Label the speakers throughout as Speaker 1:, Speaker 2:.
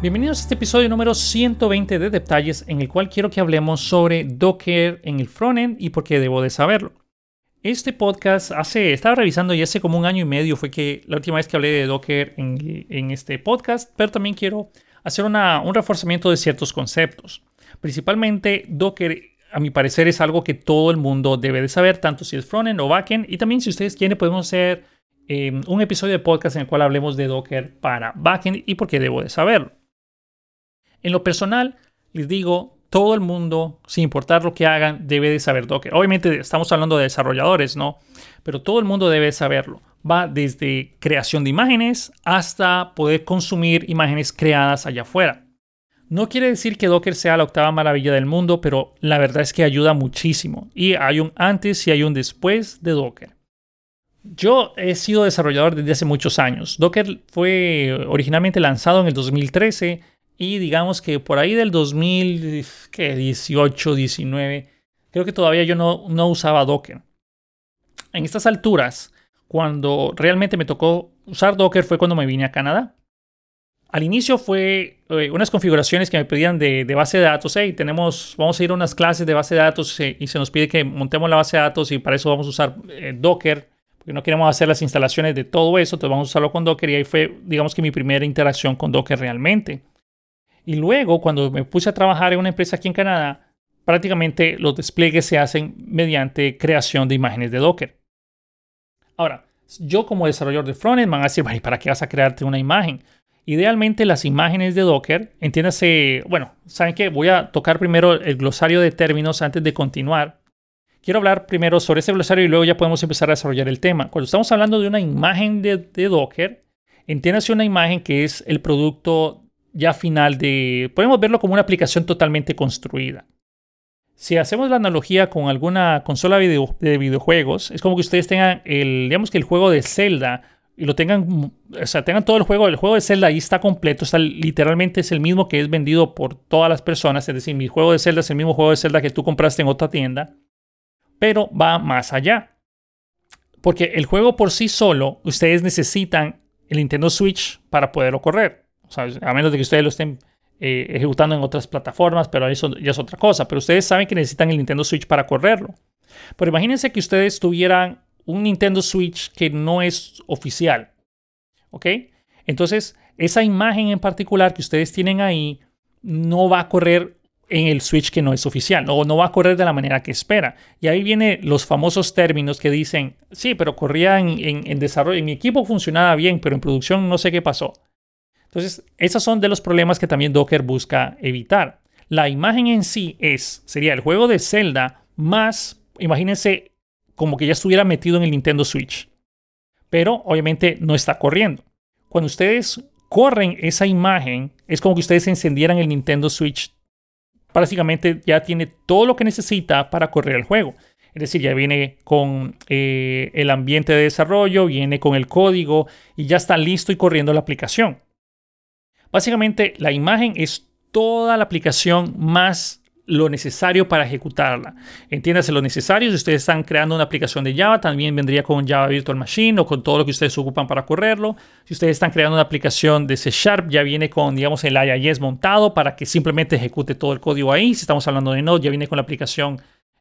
Speaker 1: Bienvenidos a este episodio número 120 de Detalles en el cual quiero que hablemos sobre Docker en el frontend y por qué debo de saberlo. Este podcast hace, estaba revisando y hace como un año y medio fue que la última vez que hablé de Docker en, este podcast, pero también quiero hacer un reforzamiento de ciertos conceptos. Principalmente Docker, a mi parecer, es algo que todo el mundo debe de saber, tanto si es frontend o backend, y también si ustedes quieren podemos hacer eh, un episodio de podcast en el cual hablemos de Docker para backend y por qué debo de saberlo. En lo personal, les digo, todo el mundo, sin importar lo que hagan, debe de saber Docker. Obviamente estamos hablando de desarrolladores, ¿no? Pero todo el mundo debe saberlo. Va desde creación de imágenes hasta poder consumir imágenes creadas allá afuera. No quiere decir que Docker sea la octava maravilla del mundo, pero la verdad es que ayuda muchísimo. Y hay un antes y hay un después de Docker. Yo he sido desarrollador desde hace muchos años. Docker fue originalmente lanzado en el 2013 y digamos que por ahí del 2018, 19, creo que todavía yo no, no usaba Docker. En estas alturas, cuando realmente me tocó usar Docker fue cuando me vine a Canadá. Al inicio fue eh, unas configuraciones que me pedían de, base de datos. Hey, tenemos, vamos a ir a unas clases de base de datos eh, y se nos pide que montemos la base de datos y para eso vamos a usar eh, Docker, porque no queremos hacer las instalaciones de todo eso, entonces vamos a usarlo con Docker y ahí fue, digamos que mi primera interacción con Docker realmente. Y luego, cuando me puse a trabajar en una empresa aquí en Canadá, prácticamente los despliegues se hacen mediante creación de imágenes de Docker. Ahora, yo como desarrollador de frontend van a decir, ¿para qué vas a crearte una imagen? Idealmente las imágenes de Docker, entiéndase, bueno, ¿saben qué? Voy a tocar primero el glosario de términos antes de continuar. Quiero hablar primero sobre ese glosario y luego ya podemos empezar a desarrollar el tema. Cuando estamos hablando de una imagen de Docker, entiéndase una imagen que es el producto ya final de, podemos verlo como una aplicación totalmente construida. Si hacemos la analogía con alguna consola de videojuegos, es como que ustedes tengan el, digamos que el juego de Zelda y lo tengan, o sea, tengan todo el juego, el juego de Zelda ahí está completo, está literalmente es el mismo que es vendido por todas las personas, es decir, mi juego de Zelda es el mismo juego de Zelda que tú compraste en otra tienda, pero va más allá. Porque el juego por sí solo, ustedes necesitan el Nintendo Switch para poderlo correr a menos de que ustedes lo estén eh, ejecutando en otras plataformas, pero eso ya es otra cosa. Pero ustedes saben que necesitan el Nintendo Switch para correrlo. Pero imagínense que ustedes tuvieran un Nintendo Switch que no es oficial. ¿Ok? Entonces, esa imagen en particular que ustedes tienen ahí no va a correr en el Switch que no es oficial o no va a correr de la manera que espera. Y ahí vienen los famosos términos que dicen, sí, pero corría en, en desarrollo, en mi equipo funcionaba bien, pero en producción no sé qué pasó. Entonces, esos son de los problemas que también Docker busca evitar. La imagen en sí es, sería el juego de Zelda más, imagínense como que ya estuviera metido en el Nintendo Switch. Pero obviamente no está corriendo. Cuando ustedes corren esa imagen, es como que ustedes encendieran el Nintendo Switch. Básicamente ya tiene todo lo que necesita para correr el juego. Es decir, ya viene con eh, el ambiente de desarrollo, viene con el código y ya está listo y corriendo la aplicación. Básicamente, la imagen es toda la aplicación más lo necesario para ejecutarla. Entiéndase lo necesario. Si ustedes están creando una aplicación de Java, también vendría con Java Virtual Machine o con todo lo que ustedes ocupan para correrlo. Si ustedes están creando una aplicación de C Sharp, ya viene con, digamos, el IIS montado para que simplemente ejecute todo el código ahí. Si estamos hablando de Node, ya viene con la aplicación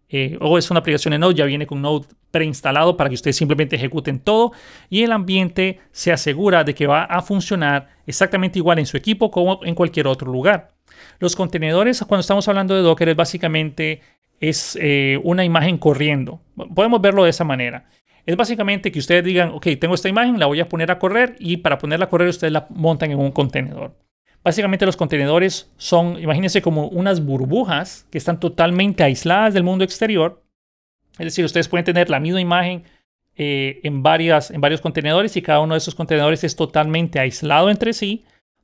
Speaker 1: eh, o es una aplicación de Node, ya viene con Node preinstalado para que ustedes simplemente ejecuten todo y el ambiente se asegura de que va a funcionar exactamente igual en su equipo como en cualquier otro lugar. Los contenedores, cuando estamos hablando de Docker, es básicamente es eh, una imagen corriendo. Podemos verlo de esa manera. Es básicamente que ustedes digan, ok, tengo esta imagen, la voy a poner a correr y para ponerla a correr ustedes la montan en un contenedor. Básicamente los contenedores son, imagínense como unas burbujas que están totalmente aisladas del mundo exterior. Es decir, ustedes pueden tener la misma imagen eh, en, varias, en varios contenedores y cada uno de esos contenedores es totalmente aislado entre sí,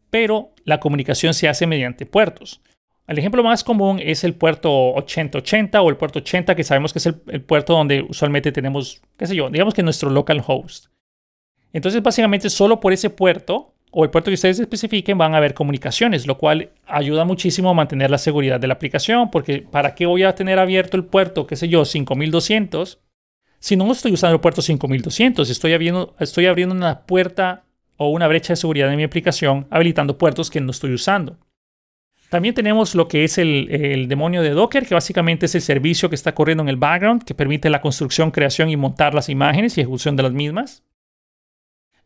Speaker 1: pero la comunicación se hace mediante puertos. El ejemplo más común es el puerto 8080 o el puerto 80, que sabemos que es el, puerto donde usualmente tenemos, qué sé yo, digamos que nuestro local host. Entonces, básicamente, solo por ese puerto o el puerto que ustedes especifiquen van a haber comunicaciones, lo cual ayuda muchísimo a mantener la seguridad de la aplicación, porque ¿para qué voy a tener abierto el puerto, qué sé yo, 5200? Si no estoy usando el puerto 5200, estoy abriendo, una puerta o una brecha de seguridad en mi aplicación habilitando puertos que no estoy usando. También tenemos lo que es el, demonio de Docker, que básicamente es el servicio que está corriendo en el background, que permite la construcción, creación y montar las imágenes y ejecución de las mismas.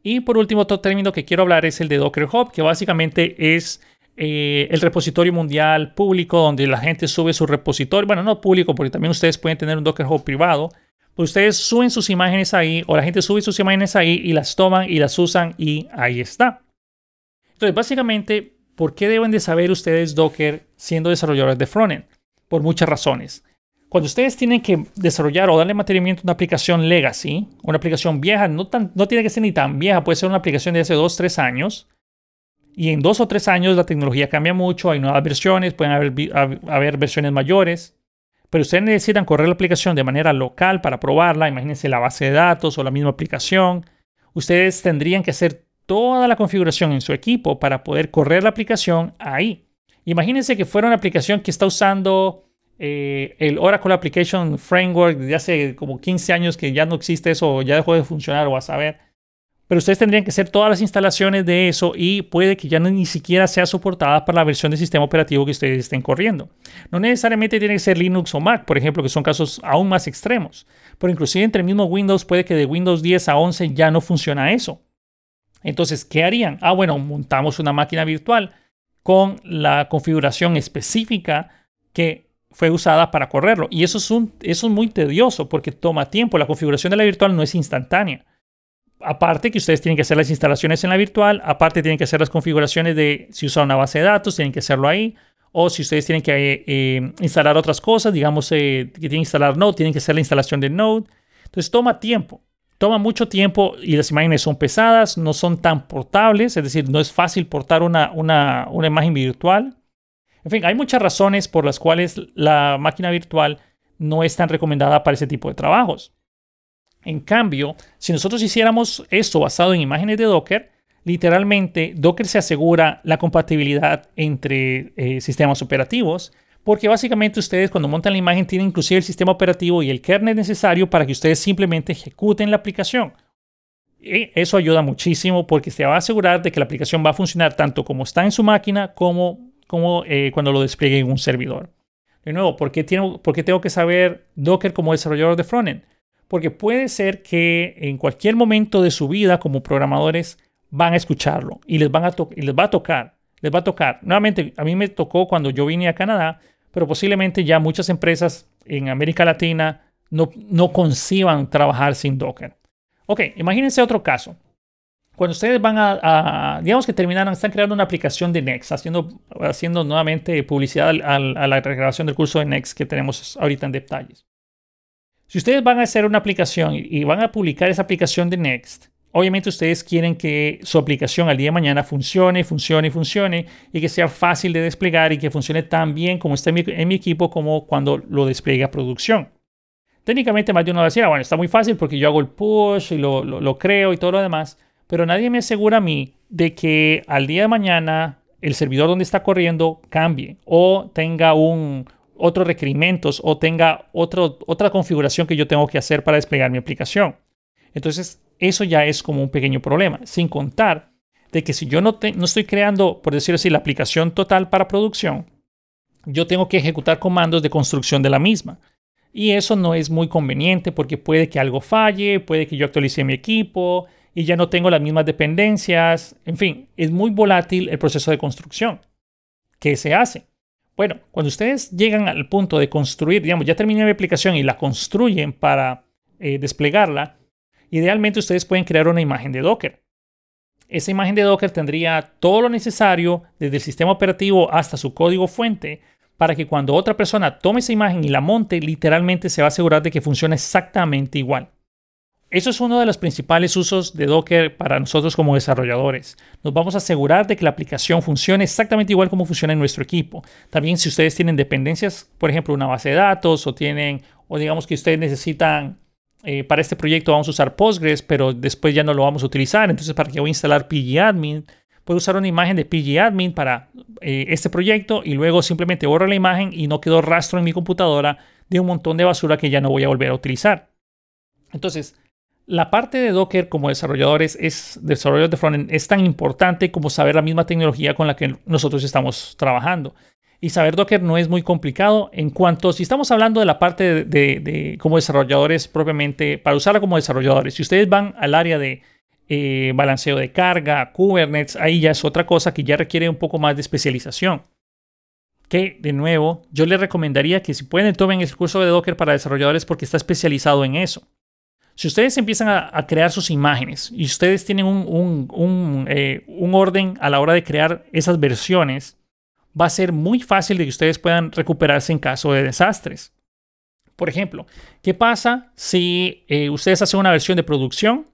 Speaker 1: Y por último, otro término que quiero hablar es el de Docker Hub, que básicamente es eh, el repositorio mundial público donde la gente sube su repositorio. Bueno, no público, porque también ustedes pueden tener un Docker Hub privado. Pero ustedes suben sus imágenes ahí, o la gente sube sus imágenes ahí y las toman y las usan y ahí está. Entonces, básicamente, ¿Por qué deben de saber ustedes Docker siendo desarrolladores de frontend? Por muchas razones. Cuando ustedes tienen que desarrollar o darle mantenimiento a una aplicación legacy, una aplicación vieja, no, no tiene que ser ni tan vieja, puede ser una aplicación de hace 2, 3 años, y en 2 o 3 años la tecnología cambia mucho, hay nuevas versiones, pueden haber, haber versiones mayores, pero ustedes necesitan correr la aplicación de manera local para probarla, imagínense la base de datos o la misma aplicación. Ustedes tendrían que hacer toda la configuración en su equipo para poder correr la aplicación ahí. Imagínense que fuera una aplicación que está usando eh, el Oracle Application Framework desde hace como 15 años que ya no existe eso, ya dejó de funcionar o a saber. Pero ustedes tendrían que hacer todas las instalaciones de eso y puede que ya ni siquiera sea soportada para la versión de sistema operativo que ustedes estén corriendo. No necesariamente tiene que ser Linux o Mac, por ejemplo, que son casos aún más extremos. Pero inclusive entre el mismo Windows puede que de Windows 10 a 11 ya no funciona eso. Entonces, ¿qué harían? Ah, bueno, montamos una máquina virtual con la configuración específica que fue usada para correrlo. Y eso es, muy tedioso porque toma tiempo. La configuración de la virtual no es instantánea. Aparte que ustedes tienen que hacer las instalaciones en la virtual, aparte tienen que hacer las configuraciones de si usan una base de datos, tienen que hacerlo ahí. O si ustedes tienen que eh, instalar otras cosas, digamos eh, que tienen que instalar Node, tienen que hacer la instalación de Node. Entonces toma tiempo toma mucho tiempo y las imágenes son pesadas, no son tan portables, es decir, no es fácil portar una imagen virtual. En fin, hay muchas razones por las cuales la máquina virtual no es tan recomendada para ese tipo de trabajos. En cambio, si nosotros hiciéramos esto basado en imágenes de Docker, literalmente Docker se asegura la compatibilidad entre eh, sistemas operativos porque básicamente ustedes cuando montan la imagen tienen inclusive el sistema operativo y el kernel necesario para que ustedes simplemente ejecuten la aplicación. Y eso ayuda muchísimo porque se va a asegurar de que la aplicación va a funcionar tanto como está en su máquina como, como eh, cuando lo despliegue en un servidor. De nuevo, ¿por qué, tengo, ¿por qué tengo que saber Docker como desarrollador de frontend? Porque puede ser que en cualquier momento de su vida como programadores van a escucharlo y les va a tocar. Les va a tocar. Nuevamente, a mí me tocó cuando yo vine a Canadá pero posiblemente ya muchas empresas en América Latina no, no conciban trabajar sin Docker. Ok, imagínense otro caso. Cuando ustedes van a, digamos que terminaron, están creando una aplicación de Next, haciendo, haciendo nuevamente publicidad a la grabación del curso de Next que tenemos ahorita en detalles. Si ustedes van a hacer una aplicación y van a publicar esa aplicación de Next, Obviamente ustedes quieren que su aplicación al día de mañana funcione, funcione, funcione y que sea fácil de desplegar y que funcione tan bien como está en mi, equipo como cuando lo despliegue a producción. Técnicamente más de uno va a decir, ah, bueno, está muy fácil porque yo hago el push y lo creo y todo lo demás, pero nadie me asegura a mí de que al día de mañana el servidor donde está corriendo cambie o tenga un, otros requerimientos o tenga otro, otra configuración que yo tengo que hacer para desplegar mi aplicación. Entonces, eso ya es como un pequeño problema, sin contar de que si yo no, no estoy creando, por decirlo así, la aplicación total para producción, yo tengo que ejecutar comandos de construcción de la misma. Y eso no es muy conveniente porque puede que algo falle, puede que yo actualice mi equipo y ya no tengo las mismas dependencias. En fin, es muy volátil el proceso de construcción. ¿Qué se hace? Bueno, cuando ustedes llegan al punto de construir, digamos, ya terminé mi aplicación y la construyen para eh, desplegarla, Idealmente ustedes pueden crear una imagen de Docker. Esa imagen de Docker tendría todo lo necesario desde el sistema operativo hasta su código fuente para que cuando otra persona tome esa imagen y la monte, literalmente se va a asegurar de que funcione exactamente igual. Eso es uno de los principales usos de Docker para nosotros como desarrolladores. Nos vamos a asegurar de que la aplicación funcione exactamente igual como funciona en nuestro equipo. También si ustedes tienen dependencias, por ejemplo, una base de datos o tienen, o digamos que ustedes necesitan eh, para este proyecto vamos a usar Postgres, pero después ya no lo vamos a utilizar. Entonces, ¿para qué voy a instalar pgadmin? Puedo usar una imagen de pgadmin para eh, este proyecto y luego simplemente borro la imagen y no quedó rastro en mi computadora de un montón de basura que ya no voy a volver a utilizar. Entonces, la parte de Docker como desarrolladores es desarrolladores de frontend es tan importante como saber la misma tecnología con la que nosotros estamos trabajando. Y saber Docker no es muy complicado en cuanto, si estamos hablando de la parte de, como desarrolladores propiamente, para usarla como desarrolladores, si ustedes van al área de eh, balanceo de carga, Kubernetes, ahí ya es otra cosa que ya requiere un poco más de especialización. Que, de nuevo, yo les recomendaría que si pueden tomen el curso de Docker para desarrolladores porque está especializado en eso. Si ustedes empiezan a, crear sus imágenes y ustedes tienen un, eh, un orden a la hora de crear esas versiones, va a ser muy fácil de que ustedes puedan recuperarse en caso de desastres. Por ejemplo, ¿qué pasa si eh, ustedes hacen una versión de producción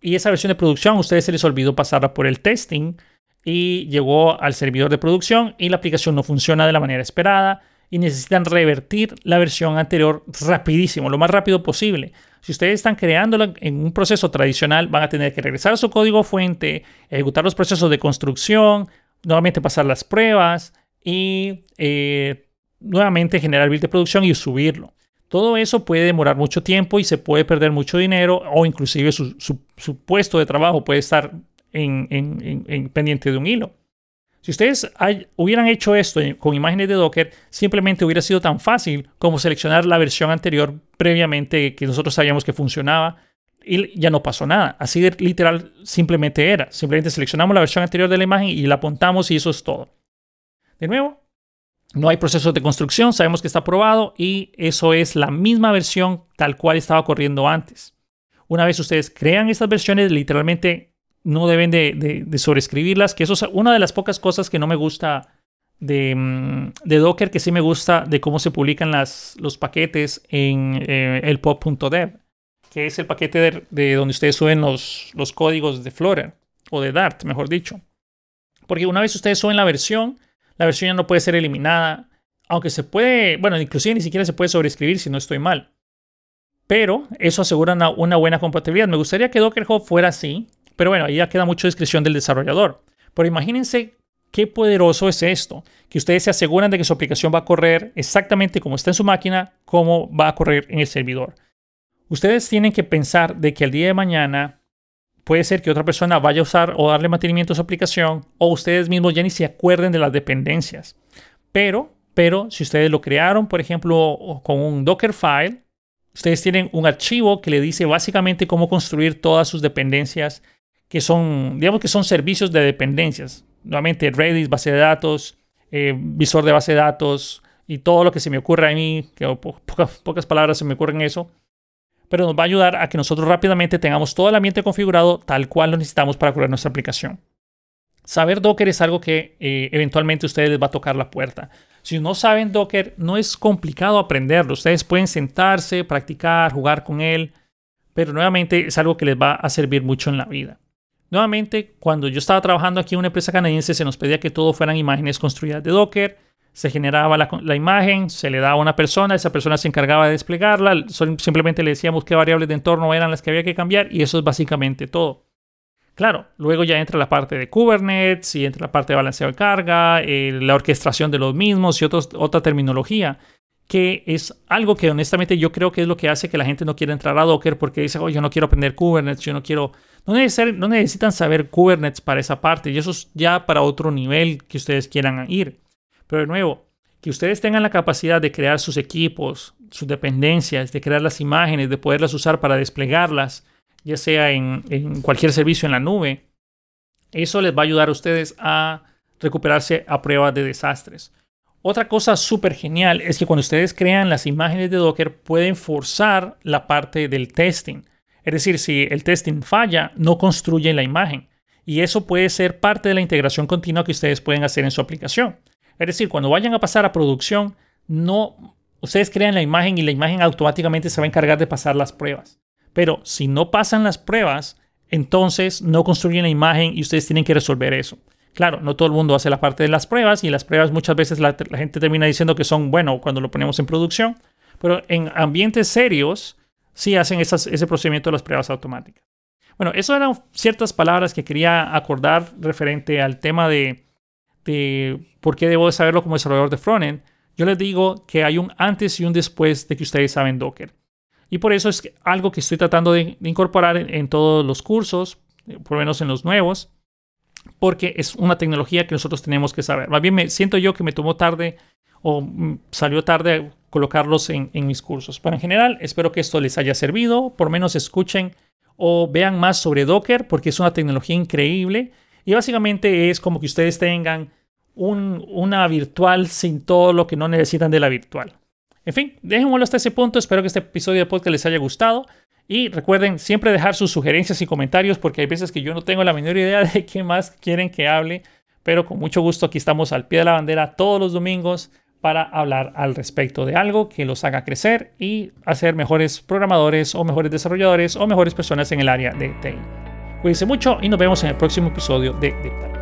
Speaker 1: y esa versión de producción a ustedes se les olvidó pasarla por el testing y llegó al servidor de producción y la aplicación no funciona de la manera esperada y necesitan revertir la versión anterior rapidísimo, lo más rápido posible. Si ustedes están creándola en un proceso tradicional, van a tener que regresar a su código fuente, ejecutar los procesos de construcción, nuevamente pasar las pruebas y eh, nuevamente generar build de producción y subirlo. Todo eso puede demorar mucho tiempo y se puede perder mucho dinero o inclusive su, puesto de trabajo puede estar en, pendiente de un hilo. Si ustedes hubieran hecho esto con imágenes de Docker, simplemente hubiera sido tan fácil como seleccionar la versión anterior previamente que nosotros sabíamos que funcionaba y ya no pasó nada. Así de literal simplemente era. Simplemente seleccionamos la versión anterior de la imagen y la apuntamos y eso es todo. De nuevo, no hay proceso de construcción, sabemos que está aprobado y eso es la misma versión tal cual estaba corriendo antes. Una vez ustedes crean estas versiones, literalmente no deben de, sobreescribirlas, que eso es una de las pocas cosas que no me gusta de, mm, Docker, que sí me gusta de cómo se publican los paquetes en eh, el pop.dev que es el paquete de, donde ustedes suben los, códigos de Flutter o de Dart, mejor dicho. Porque una vez ustedes suben la versión, la versión ya no puede ser eliminada, aunque se puede, bueno, inclusive ni siquiera se puede sobreescribir si no estoy mal. Pero eso asegura una, buena compatibilidad. Me gustaría que Docker Hub fuera así, pero bueno, ahí ya queda mucha discreción del desarrollador. Pero imagínense qué poderoso es esto, que ustedes se aseguran de que su aplicación va a correr exactamente como está en su máquina, como va a correr en el servidor. Ustedes tienen que pensar de que el día de mañana puede ser que otra persona vaya a usar o darle mantenimiento a su aplicación o ustedes mismos ya ni se acuerden de las dependencias. Pero, pero si ustedes lo crearon, por ejemplo, con un Dockerfile, ustedes tienen un archivo que le dice básicamente cómo construir todas sus dependencias que son, digamos que son servicios de dependencias. Nuevamente, Redis, base de datos, eh, visor de base de datos y todo lo que se me ocurra a mí, que pocas, pocas palabras se me ocurren eso pero nos va a ayudar a que nosotros rápidamente tengamos todo el ambiente configurado tal cual lo necesitamos para correr nuestra aplicación. Saber Docker es algo que eh, eventualmente a ustedes les va a tocar la puerta. Si no saben Docker, no es complicado aprenderlo. Ustedes pueden sentarse, practicar, jugar con él, pero nuevamente es algo que les va a servir mucho en la vida. Nuevamente, cuando yo estaba trabajando aquí en una empresa canadiense, se nos pedía que todo fueran imágenes construidas de Docker se generaba la, imagen, se le daba a una persona, esa persona se encargaba de desplegarla, simplemente le decíamos qué variables de entorno eran las que había que cambiar y eso es básicamente todo. Claro, luego ya entra la parte de Kubernetes y entra la parte de balanceo de carga, eh, la orquestación de los mismos y otra terminología, que es algo que honestamente yo creo que es lo que hace que la gente no quiera entrar a Docker porque dice, oh, yo no quiero aprender Kubernetes, yo no quiero... No, no necesitan saber Kubernetes para esa parte y eso es ya para otro nivel que ustedes quieran ir. Pero de nuevo, que ustedes tengan la capacidad de crear sus equipos, sus dependencias, de crear las imágenes, de poderlas usar para desplegarlas, ya sea en, cualquier servicio en la nube, eso les va a ayudar a ustedes a recuperarse a prueba de desastres. Otra cosa súper genial es que cuando ustedes crean las imágenes de Docker pueden forzar la parte del testing. Es decir, si el testing falla, no construyen la imagen. Y eso puede ser parte de la integración continua que ustedes pueden hacer en su aplicación. Es decir, cuando vayan a pasar a producción, no, ustedes crean la imagen y la imagen automáticamente se va a encargar de pasar las pruebas. Pero si no pasan las pruebas, entonces no construyen la imagen y ustedes tienen que resolver eso. Claro, no todo el mundo hace la parte de las pruebas y las pruebas muchas veces la, gente termina diciendo que son bueno cuando lo ponemos en producción, pero en ambientes serios sí hacen ese procedimiento de las pruebas automáticas. Bueno, eso eran ciertas palabras que quería acordar referente al tema de, de por qué debo saberlo como desarrollador de frontend, yo les digo que hay un antes y un después de que ustedes saben Docker. Y por eso es algo que estoy tratando de, incorporar en, todos los cursos, por lo menos en los nuevos, porque es una tecnología que nosotros tenemos que saber. Más bien me siento yo que me tomó tarde o mm, salió tarde colocarlos en, mis cursos. Pero en general, espero que esto les haya servido, por menos escuchen o vean más sobre Docker, porque es una tecnología increíble. Y básicamente es como que ustedes tengan una virtual sin todo lo que no necesitan de la virtual. En fin, déjenmelo hasta ese punto. Espero que este episodio de podcast les haya gustado. Y recuerden siempre dejar sus sugerencias y comentarios porque hay veces que yo no tengo la menor idea de qué más quieren que hable. Pero con mucho gusto aquí estamos al pie de la bandera todos los domingos para hablar al respecto de algo que los haga crecer y hacer mejores programadores o mejores desarrolladores o mejores personas en el área de TI. Cuídense mucho y nos vemos en el próximo episodio de DeepTime.